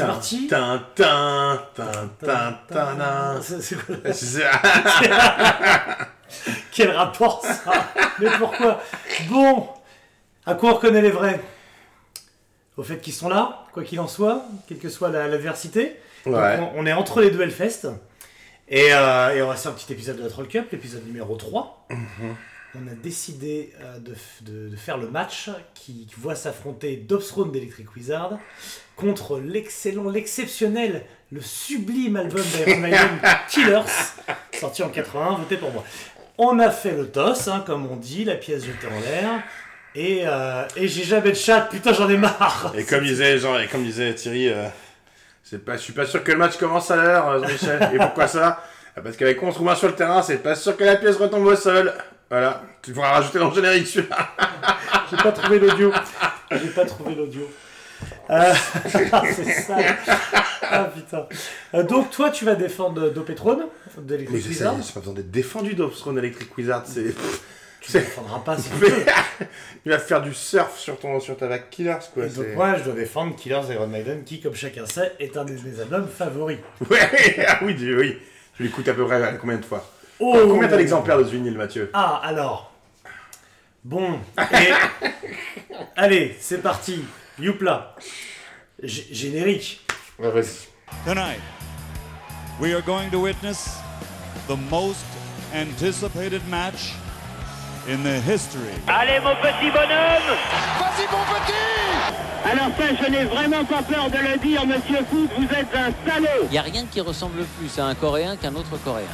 C'est parti Tin, tin, tin, tin, tin, tin. C'est- c'est quoi Je sais- Quel rapport ça? Mais pourquoi? Bon, à quoi on reconnaît les vrais? Au fait qu'ils sont là, quoi qu'il en soit, quelle que soit la- l'adversité. Ouais. on, on est entre les deux Hellfest. Et, euh, et on va faire un petit épisode de la Troll Cup, l'épisode numéro 3. Mhm. On a décidé euh, de, f- de- de faire le match qui voit s'affronter Dobstrone d'Electric Wizard contre l'excellent, l'exceptionnel, le sublime album d'Iron Maiden Killers, sorti en 81, voté pour moi. On a fait le toss, hein, comme on dit, la pièce jetée en l'air. Et, euh, et j'ai jamais de chat, putain j'en ai marre Et comme disait, Jean, et comme disait Thierry, euh, c'est pas, je suis pas sûr que le match commence à l'heure, Michel. Et pourquoi ça? Ah, Parce qu'avec 11 roumains sur le terrain, c'est pas sûr que la pièce retombe au sol. Voilà, tu pourras rajouter dans le générique celui-là. J'ai pas trouvé l'audio. J'ai pas trouvé l'audio. Euh, c'est ça. Ah putain. Euh, donc toi, tu vas défendre Dopetrone de Mais c'est Wizard. c'est pas besoin d'être défendu d'Obstron Electric Wizard, c'est. Tu ne défendras pas si tu veux. Il va faire du surf sur, ton, sur ta vague Killers, quoi. Et donc c'est- moi, je dois défendre Killers Iron Maiden, qui, comme chacun sait, est un de mes albums favoris. Ouais, ah oui, oui. Je l'écoute à peu près euh, combien de fois? Oh Combien t'as d'exemplaires de ce vinyle, Mathieu? Ah, alors. Bon. Et... Allez, c'est parti. Youpla. G- générique. Ouais, vas-y. Tonight, we are going to witness the most anticipated match in the history Allez mon petit bonhomme Vas-y mon petit Alors ça, je n'ai vraiment pas peur de le dire, monsieur Foot, vous êtes un salaud Il n'y a rien qui ressemble plus à un Coréen qu'un autre Coréen.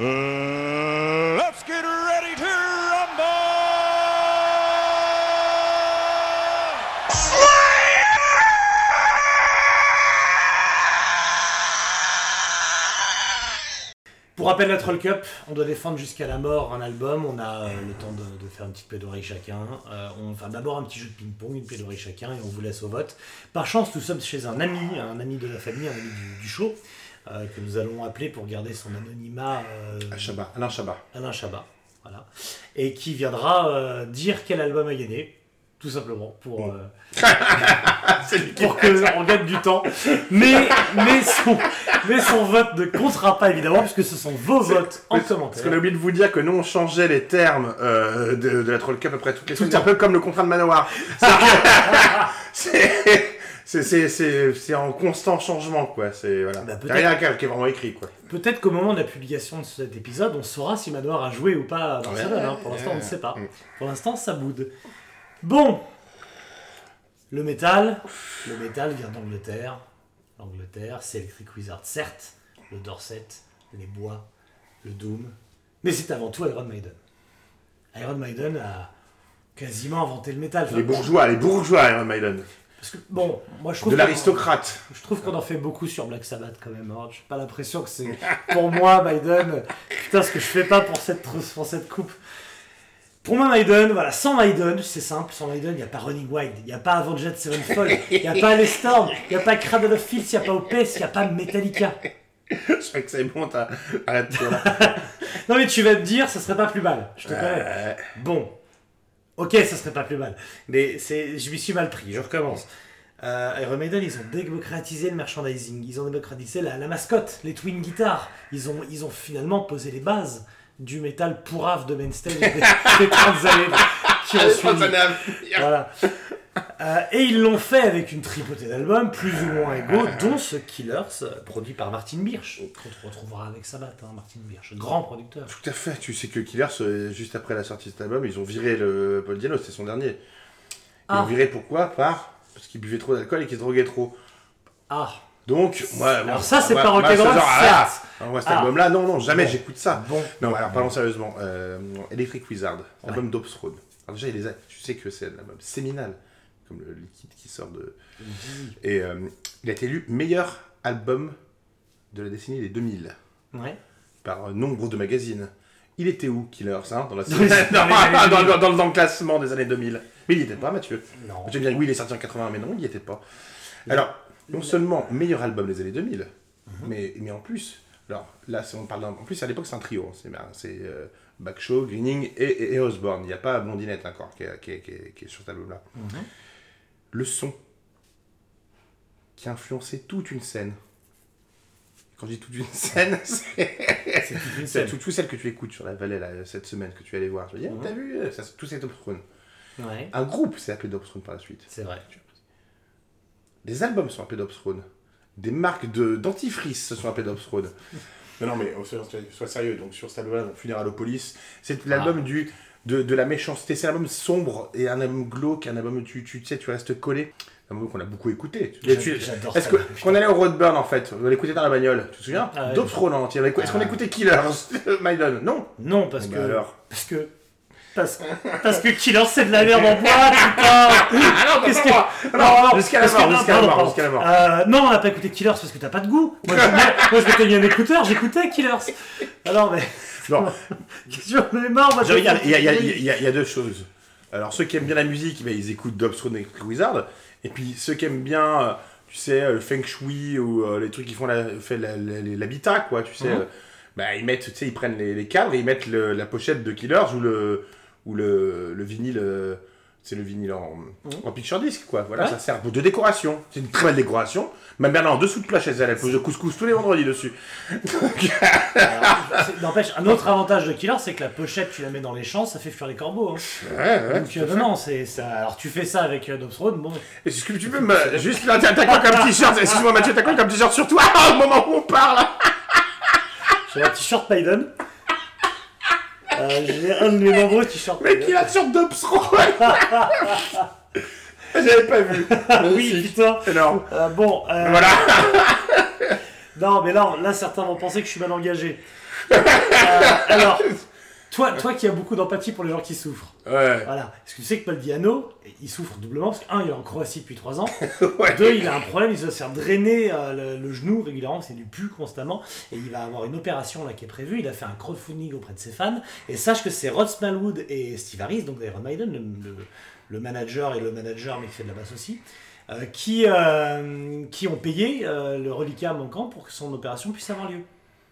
Uh, let's get ready to rumble! Pour rappel, la Troll Cup, on doit défendre jusqu'à la mort un album. On a euh, le temps de, faire une petite plaidoirie chacun. Euh, on va d'abord un petit jeu de ping-pong, une plaidoirie chacun, et on vous laisse au vote. Par chance, nous sommes chez un ami, un ami de la famille, un ami du show, euh, que nous allons appeler pour garder son anonymat euh, Chabat, Alain Chabat. Alain Chabat. Voilà. Et qui viendra euh, dire quel album a gagné. Tout simplement, pour, qui pour qu'on gagne du temps. Mais, mais, son, mais son vote ne comptera pas évidemment, puisque ce sont vos votes en Parce qu'on a commentaire. oublié de vous dire que nous on changeait les termes de, de la Troll Cup après toutes les semaines. C'est un peu comme le contrat de Manoir. C'est c'est- c'est- c'est c'est en constant changement quoi. C'est voilà. Bah, rien qui est vraiment écrit quoi. Peut-être qu'au moment de la publication de cet épisode, on saura si Manoir a joué ou pas à Barcelone. Ouais, hein. Pour l'instant, on ne sait pas. Mm. Pour l'instant, ça boude. Bon, le métal. Le métal vient d'Angleterre. L'Angleterre, c'est Electric Wizard, certes. Le Dorset, les bois, le Doom. Mais c'est avant tout Iron Maiden. Iron Maiden a quasiment inventé le métal. Enfin, Les bourgeois, les bourgeois Iron Maiden. Parce que, bon, moi je trouve De l'aristocrate. je trouve qu'on en fait beaucoup sur Black Sabbath quand même. hein. J'ai pas l'impression que c'est pour moi Maiden. Putain, ce que je fais pas pour cette, pour cette coupe. Pour moi, Maiden, voilà, sans Maiden, c'est simple, sans Maiden, il n'y a pas Running Wild, il n'y a pas Avenged Sevenfold, il n'y a pas Les Storm, il n'y a pas Cradle of Filth, il n'y a pas Opeth, il n'y a pas Metallica. Je crois que c'est bon, t'as- arrête-toi. Non mais tu vas me dire, ça serait pas plus mal, je te connais. Euh, Bon, ok, ça serait pas plus mal, mais c'est, je m'y suis mal pris, je recommence. Euh, Iron Maiden, ils ont démocratisé le merchandising, ils ont démocratisé la, la mascotte, les twin guitars, ils ont, ils ont finalement posé les bases du métal pourrave de mainstage des, des 30 années qui ont suivi. Voilà. Euh, et ils l'ont fait avec une tripotée d'albums plus ou moins égaux, dont ce Killers, euh, produit par Martin Birch, qu'on retrouvera avec Sabbath, hein, Martin Birch, grand producteur. Tout à fait. Tu sais que Killers, euh, juste après la sortie de cet album, ils ont viré le Paul Diano, c'était son dernier. Ils Ah. l'ont viré pourquoi? Par parce qu'il buvait trop d'alcool et qu'il se droguait trop. Ah, Donc, moi. Alors ça, c'est pas ah, certes. ah, Moi, cet Ah. album-là, non, non, jamais Bon. j'écoute ça. bon. Non, alors parlons sérieusement. Euh, Electric Wizard, album d'Obstrode. Alors déjà, il les a- tu sais que c'est un album séminal, comme le liquide qui sort de... Et euh, il a été élu meilleur album de la décennie des 2000 Ouais. par euh, nombre de magazines. Il était où, Killers, hein, dans, la... Dans les- dans les dans, années dans- 2000. dans- dans le classement des années 2000 Mais il n'y était pas, Mathieu. Non. Dire, oui, il est sorti en 80, mais non, il n'y était pas. Alors, non seulement meilleur album des années 2000, Mhm. mais, mais en plus, alors là, on parle d'un- en plus, à l'époque, c'est un trio. hein, C'est ben, c'est, euh, Backshaw, Greening et, et, et Osborne. Il n'y a pas Blondinette encore qui est, qui est- qui est- qui est sur cet album-là. Mhm. Le son qui a influencé toute une scène. Quand je dis toute une scène, c'est C'est toute une c'est scène. tout, que tu écoutes sur la vallée là, cette semaine que tu es allé voir. Tu vas dire, t'as vu, euh, ça, tout c'est Dope Throne. Ouais, Un groupe s'est appelé Dope Throne par la suite. c'est vrai. Des albums sont appelés Dope Throne. Des marques de dentifrice se sont appelées Dope Throne. Non, non, mais sois, sois sérieux. Donc, sur cet album-là, donc, Funeralopolis, c'est l'album du de, de la méchanceté. C'est un album sombre et un album glauque, un album où tu, tu, tu sais, tu restes collé. Un album qu'on a beaucoup écouté. J'adore Est-ce ça. que quand on allait au Roadburn en fait, on l'écoutait dans la bagnole, tu te souviens Ah ouais. Dope en entier. Est-ce qu'on Ah. écoutait Killers, Maiden Non. Non, parce Bah que. alors. Parce que. Parce, parce que Killer c'est de la merde en boîte, putain Ah non, Qu'est-ce que-. Non, jusqu'à la parce que- mort, non, jusqu'à la pardon, mort, pardon. jusqu'à la mort. Euh, non, on n'a pas écouté Killers parce que t'as pas de goût. Moi, je, moi, moi, je m'étais mis un écouteur, j'écoutais Killers. Alors, mais. Non. J'en ai marre, moi. Je regarde, il y, a- il y a- il y a- il y a deux choses. Alors, ceux qui aiment bien la musique, ben, ils écoutent Dope Throne et Wizard. Et puis, ceux qui aiment bien, euh, tu sais, euh, le feng shui ou euh, les trucs qui font la- fait la- la- l'habitat, quoi, tu sais, Mhm. euh, bah, ils mettent, tu sais, ils prennent les, les cadres et ils mettent le- la pochette de Killers ou le, ou le, le vinyle. euh, c'est le vinyle en, en picture disc, quoi. Voilà, Ouais. ça sert de décoration. C'est une très belle décoration. Mère, là, en dessous de la chaise, elle, elle pose de couscous tous les vendredis dessus. N'empêche, un autre avantage de Killer, c'est que la pochette, tu la mets dans les champs, ça fait fuir les corbeaux. Hein. Ouais, ouais. Donc, euh, non, c'est ça. Alors, tu fais ça avec euh, Dobbs Road, bon. Est-ce que tu peux me. Juste là, t'as quoi comme t-shirt? Excuse-moi Mathieu, t'as quoi comme t-shirt sur toi? Au moment où on parle J'ai un t-shirt Maiden. Euh, J'ai un de mes nombreux t-shirts Mais qui a sur Dobsro J'avais pas vu. Oui, putain. Énorme. Euh, bon, euh, Voilà. Non, mais là, là, certains vont penser que je suis mal engagé. Euh, alors, toi, toi qui as beaucoup d'empathie pour les gens qui souffrent, Ouais. voilà. Est-ce que tu sais que Paul Diano, il souffre doublement parce que, un, il est en Croatie depuis 3 ans. Ouais. Deux, il a un problème, il se faire drainer euh, le, le genou régulièrement, c'est du pu constamment, et il va avoir une opération là qui est prévue. Il a fait un crowdfunding auprès de ses fans, et sache que c'est Rod Smallwood et Steve Harris, donc d'Iron Maiden, le, le- le manager et le manager, mais qui fait de la basse aussi, euh, qui, euh, qui ont payé le reliquat manquant pour que son opération puisse avoir lieu.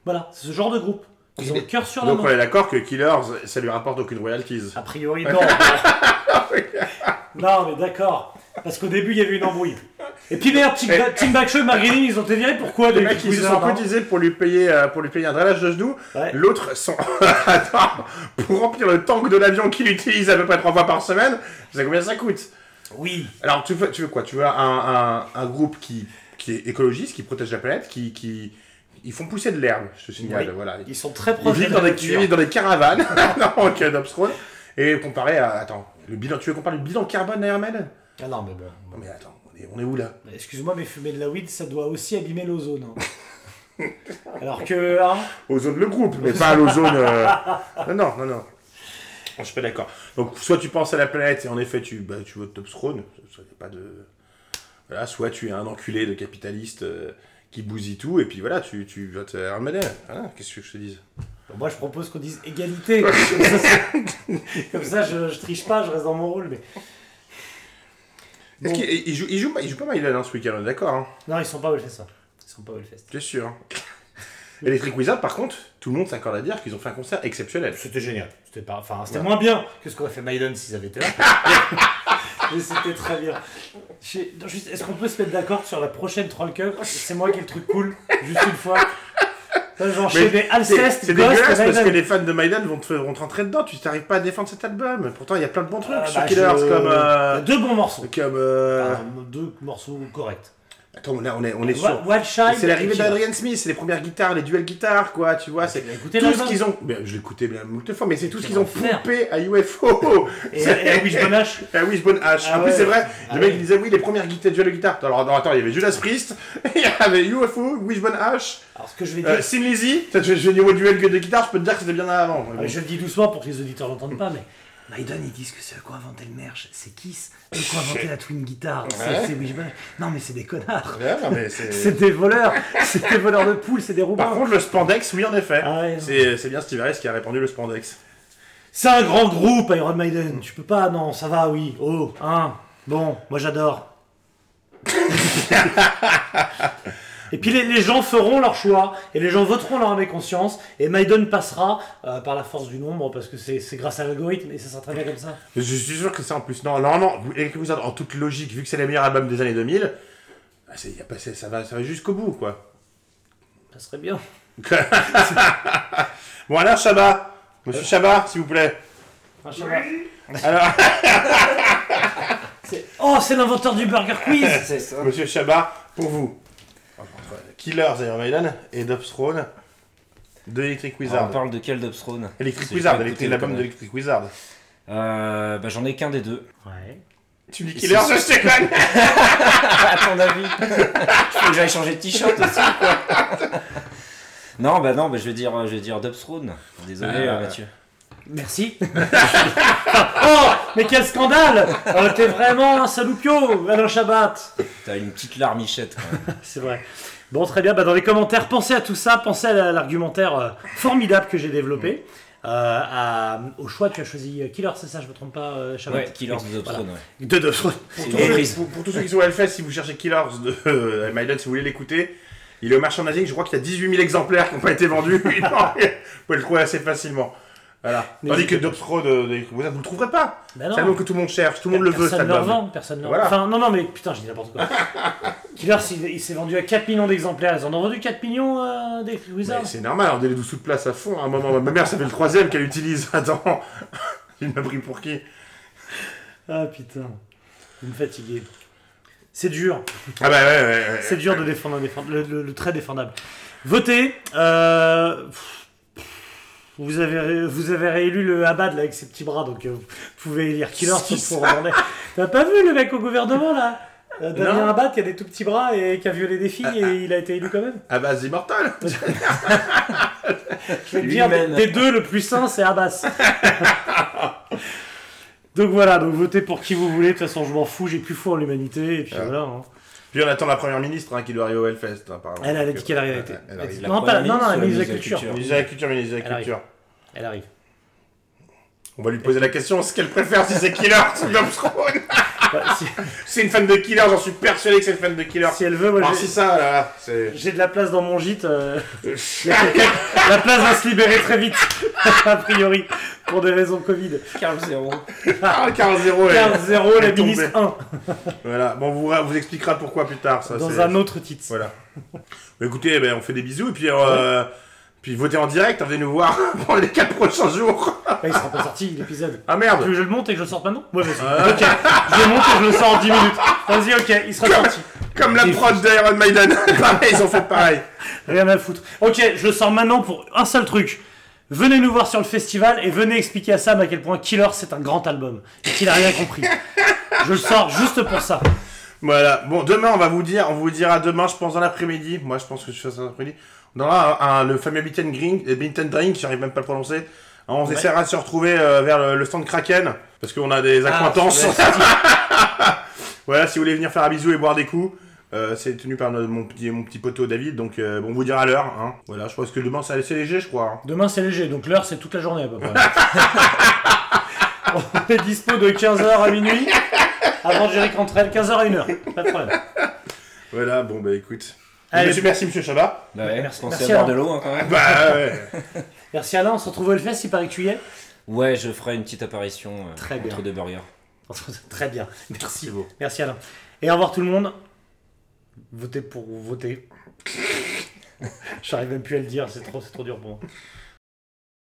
Voilà, c'est ce genre de groupe. Ils ont le cœur sur la Donc on est d'accord que Killers, ça lui rapporte aucune royalties. A priori, non. non, mais d'accord. Parce qu'au début, il y avait une embrouille. Et puis merde, Tim, Ba- Tim Backshot et Mark Greening, ils ont été virés. Pourquoi Les mecs, ils se Wizards, sont hein cotisés pour lui payer, euh, pour lui payer un drainage de genoux. Ouais. L'autre. Attends, pour remplir le tank de l'avion qu'il utilise à peu près trois fois par semaine, tu sais combien ça coûte? Oui. Alors, tu veux, tu veux quoi? Tu veux un, un, un groupe qui, qui est écologiste, qui protège la planète, qui, qui... Ils font pousser de l'herbe, je te signale. Oui. Voilà. Ils sont très Ils proches de vivent dans, des, ils vivent dans des caravanes, non, ok, Dobstrone. Et comparé à. Attends, le bilan, tu veux parle du bilan carbone d'Iron Maiden Ah non, mais bon. Non, mais attends, on est, on est où là? Excuse-moi, mais fumer de la weed, ça doit aussi abîmer l'ozone. hein. Alors que, hein, Ozone le groupe, mais pas à l'ozone. euh, Non, non, non, non. Je suis pas d'accord. Donc, soit tu penses à la planète et en effet, tu, bah, tu votes y a pas de. Voilà, soit tu es un enculé de capitaliste euh, qui bousille tout, et puis voilà, tu, tu votes Iron Maiden. Voilà, qu'est-ce que je te dise? Moi je propose qu'on dise égalité. Comme ça, je, je triche pas, je reste dans mon rôle. Mais Bon. qu'il il joue, il, joue, pas- il joue pas Maiden hein, ce week-end, d'accord hein? Non, ils sont pas Wellfest, ça. Ils sont pas Wellfest. Bien sûr. hein? Electric Wizard, par contre, tout le monde s'accorde à dire qu'ils ont fait un concert exceptionnel. C'était génial. C'était pas, enfin, c'était Ouais. moins bien que ce qu'aurait fait Maiden s'ils avaient été là. Mais c'était très bien. Je- non, juste, Est-ce qu'on peut se mettre d'accord sur la prochaine Troll Cup? C'est moi qui ai le truc cool, juste une fois. J'enchaînais C'est Alceste, c'est dégueulasse parce que les fans de Maiden vont te, vont te rentrer dedans, tu t'arrives pas à défendre cet album. Pourtant, il y a plein de bons trucs Ah, sur bah, Killers je- comme. Euh, deux bons morceaux. comme euh, Enfin, deux morceaux corrects. Attends, là, on est, on est sur. C'est l'arrivée et d'Adrian Smith, c'est les premières guitares, les duels guitares, quoi, tu vois. C'est l'as écouté, tout ce qu'ils ont. Mais je l'ai écouté bien moult fois, mais c'est tout ce qu'ils ont pompé à UFO. Et, et à Wishbone. Ah oui, Wishbone H. Ah en plus, ouais. c'est vrai, Ah le mec ouais. disait oui, les premières guitares, duels de guitare. Alors, non, attends, il y avait Judas Priest, il y avait UFO, Wishbone H, Alors ce que je vais dire. euh, Sin Lizzy. Je vais niveau duel de guitare, je peux te dire que c'était bien avant. Ah, mais je le dis doucement pour que les auditeurs l'entendent pas, mais Maiden ils disent que c'est eux qui ont inventé le merch, c'est Kiss, eux qui ont inventé la twin guitare, c'est Ouais. c'est Wishbone. Non mais c'est des connards, Ouais, c'est- des voleurs, c'est des voleurs de poules, c'est des roubards. Par contre, le spandex, oui, en effet. Ah ouais, c'est bien Steve Harris qui a répandu le spandex. C'est un grand groupe Iron Maiden, tu peux pas, non, ça va, oui, oh, hein, bon, moi j'adore. Et puis les, les gens feront leur choix, et les gens voteront leur âme et conscience, et Maiden passera euh, par la force du nombre, parce que c'est c'est grâce à l'algorithme, et ça sera très bien comme ça. Je suis sûr que c'est en plus. Non, non, non. En toute logique, vu que c'est le meilleur album des années 2000, Ah, c'est- y a pas- c'est- ça va, ça va jusqu'au bout, quoi. Ça serait bien. Bon, alors, Chabat. Monsieur Chabat, s'il vous plaît. Alors, Oh, c'est l'inventeur du Burger Quiz ça. Monsieur Chabat, pour vous. Killers Iron Maiden et Dubs Throne de Electric Alors, Wizard. on parle de quel Dubsthrone Electric Wizard, l'album le d'Electric Wizard. Euh, bah, j'en ai qu'un des deux. Ouais. Tu dis Killers, je te déconne à ton avis Je faut que j'aille changer de t-shirt aussi, quoi? non, bah non, bah, je vais dire, je vais dire Dubsthrone. Désolé, Ah. euh, Mathieu. Merci. oh, mais quel scandale oh, T'es vraiment un saloupio, Alain Chabat T'as une petite larmichette, quand même. C'est vrai. Bon, très bien. Bah, dans les commentaires, pensez à tout ça. Pensez à la- l'argumentaire euh, formidable que j'ai développé. Euh, à- au choix, tu as choisi euh, Killer, c'est ça Je me trompe pas, euh, Ouais, Killers de Dubsthrone, ouais. De deux. Pour, tous ceux- reprise. pour- pour tous ceux qui sont au Hellfest, si vous cherchez Killers de euh, Maiden, si vous voulez l'écouter, il est au merchandising. Je crois qu'il y a 18 000 exemplaires qui n'ont pas été vendus. Vous pouvez le trouver assez facilement. Voilà. Tandis que Dubs Road, euh, de- vous ne le trouverez pas. Bah C'est non. l'album que tout le monde cherche, tout le monde le veut, Personne ne le revend, personne ne Voilà. Enfin, non, non, mais putain, j'ai dit n'importe quoi. Killer, il, il s'est vendu à 4 millions d'exemplaires. Ils en ont vendu 4 millions euh, des Wizards Mais C'est normal, on est les 12 sous de place à fond. À un moment, ma mère, ça fait le troisième qu'elle utilise. Attends, il m'a pris pour qui? Ah putain, vous me fatiguez. C'est dur, Ah bah ouais, ouais, ouais. c'est dur de défendre un défend- le, le- le très défendable. Votez. euh, vous avez, vous avez réélu le Abad là, avec ses petits bras, donc euh, vous pouvez élire Killer sauf pour Vendée. T'as pas vu le mec au gouvernement là? Euh, Damien Non. Abad qui a des tout petits bras et qui a violé des filles et il a été élu quand même? À base immortelle. Je vais te dire, des, des deux, le plus sain, c'est Abbas. donc voilà, donc votez pour qui vous voulez. De toute façon, je m'en fous, j'ai plus foi en l'humanité. Et puis Ah. voilà. hein. Puis on attend la première ministre hein, qui doit arriver au Hellfest, apparemment. Elle, elle a dit qu'elle arrivait. Elle arrive. La Non, pas, non, non, la ministre de la Culture. Ministre de la Culture, ministre de la Elle arrive. Culture. Elle arrive. On va lui poser la question, ce qu'elle préfère, si c'est Killer ou. Bah, C'est une fan de Killer, j'en suis persuadé que c'est une fan de Killer. si elle veut, moi Alors j'ai- si ça, là, c'est... j'ai de la place dans mon gîte. euh, la place va se libérer très vite, a priori, pour des raisons Covid. Carl Zero. Ah, 15-0, ouais. 15-0, la Elle est tombée. ministre 1, Voilà, bon, on vous, on vous expliquera pourquoi plus tard, ça. dans c'est- un autre titre. Voilà. Bah, écoutez, ben, on fait des bisous, et puis... Euh... Puis votez en direct, venez nous voir pendant les 4 prochains jours. Bah, il sera pas sorti l'épisode. Ah Tu merde veux que je le monte et que je le sorte maintenant Ouais, vas-y. Ok, je le monte et je le sors en 10 minutes. Vas-y, ok, il sera sorti. Comme la prod d'Iron Maiden. pareil, ils ont fait pareil. Rien à foutre. Ok, je le sors maintenant pour un seul truc. Venez nous voir sur le festival et venez expliquer à Sam à quel point Killer c'est un grand album et qu'il a rien compris. Je le sors juste pour ça. Voilà. Bon, demain, on va vous dire, on vous dira demain, je pense, dans l'après-midi. Moi, je pense que je fais ça dans l'après-midi. On aura un, un- le fameux Beat and Green, euh, Beat and Drink, j'arrive même pas à le prononcer. On Ouais. essaiera de se retrouver euh, vers le, le stand Kraken, parce qu'on a des acquaintances. Ah, voilà, si vous voulez venir faire un bisou et boire des coups, euh, c'est tenu par notre- mon, petit, mon petit poteau David, donc euh, bon, on vous dira l'heure. Hein. Voilà, je pense que demain, c'est assez léger, je crois. hein. Demain c'est léger, donc l'heure c'est toute la journée à peu près. On est dispo de 15h à minuit. Avant Jerry Cantrell, 15h à 1h. Pas de problème. Voilà, bon, bah écoute. Allez. Monsieur, merci, monsieur Chabat. Bah ouais, Merci- merci à boire de l'eau, hein, quand même. Bah ouais. Merci Alain, on se retrouve au Hellfest, il paraît que tu y es. Ouais, je ferai une petite apparition euh, Très bien. entre deux burgers. Très bien, merci. Beau. Merci Alain. Et au revoir tout le monde. Votez pour voter. J'arrive même plus à le dire, c'est trop, c'est trop dur pour moi.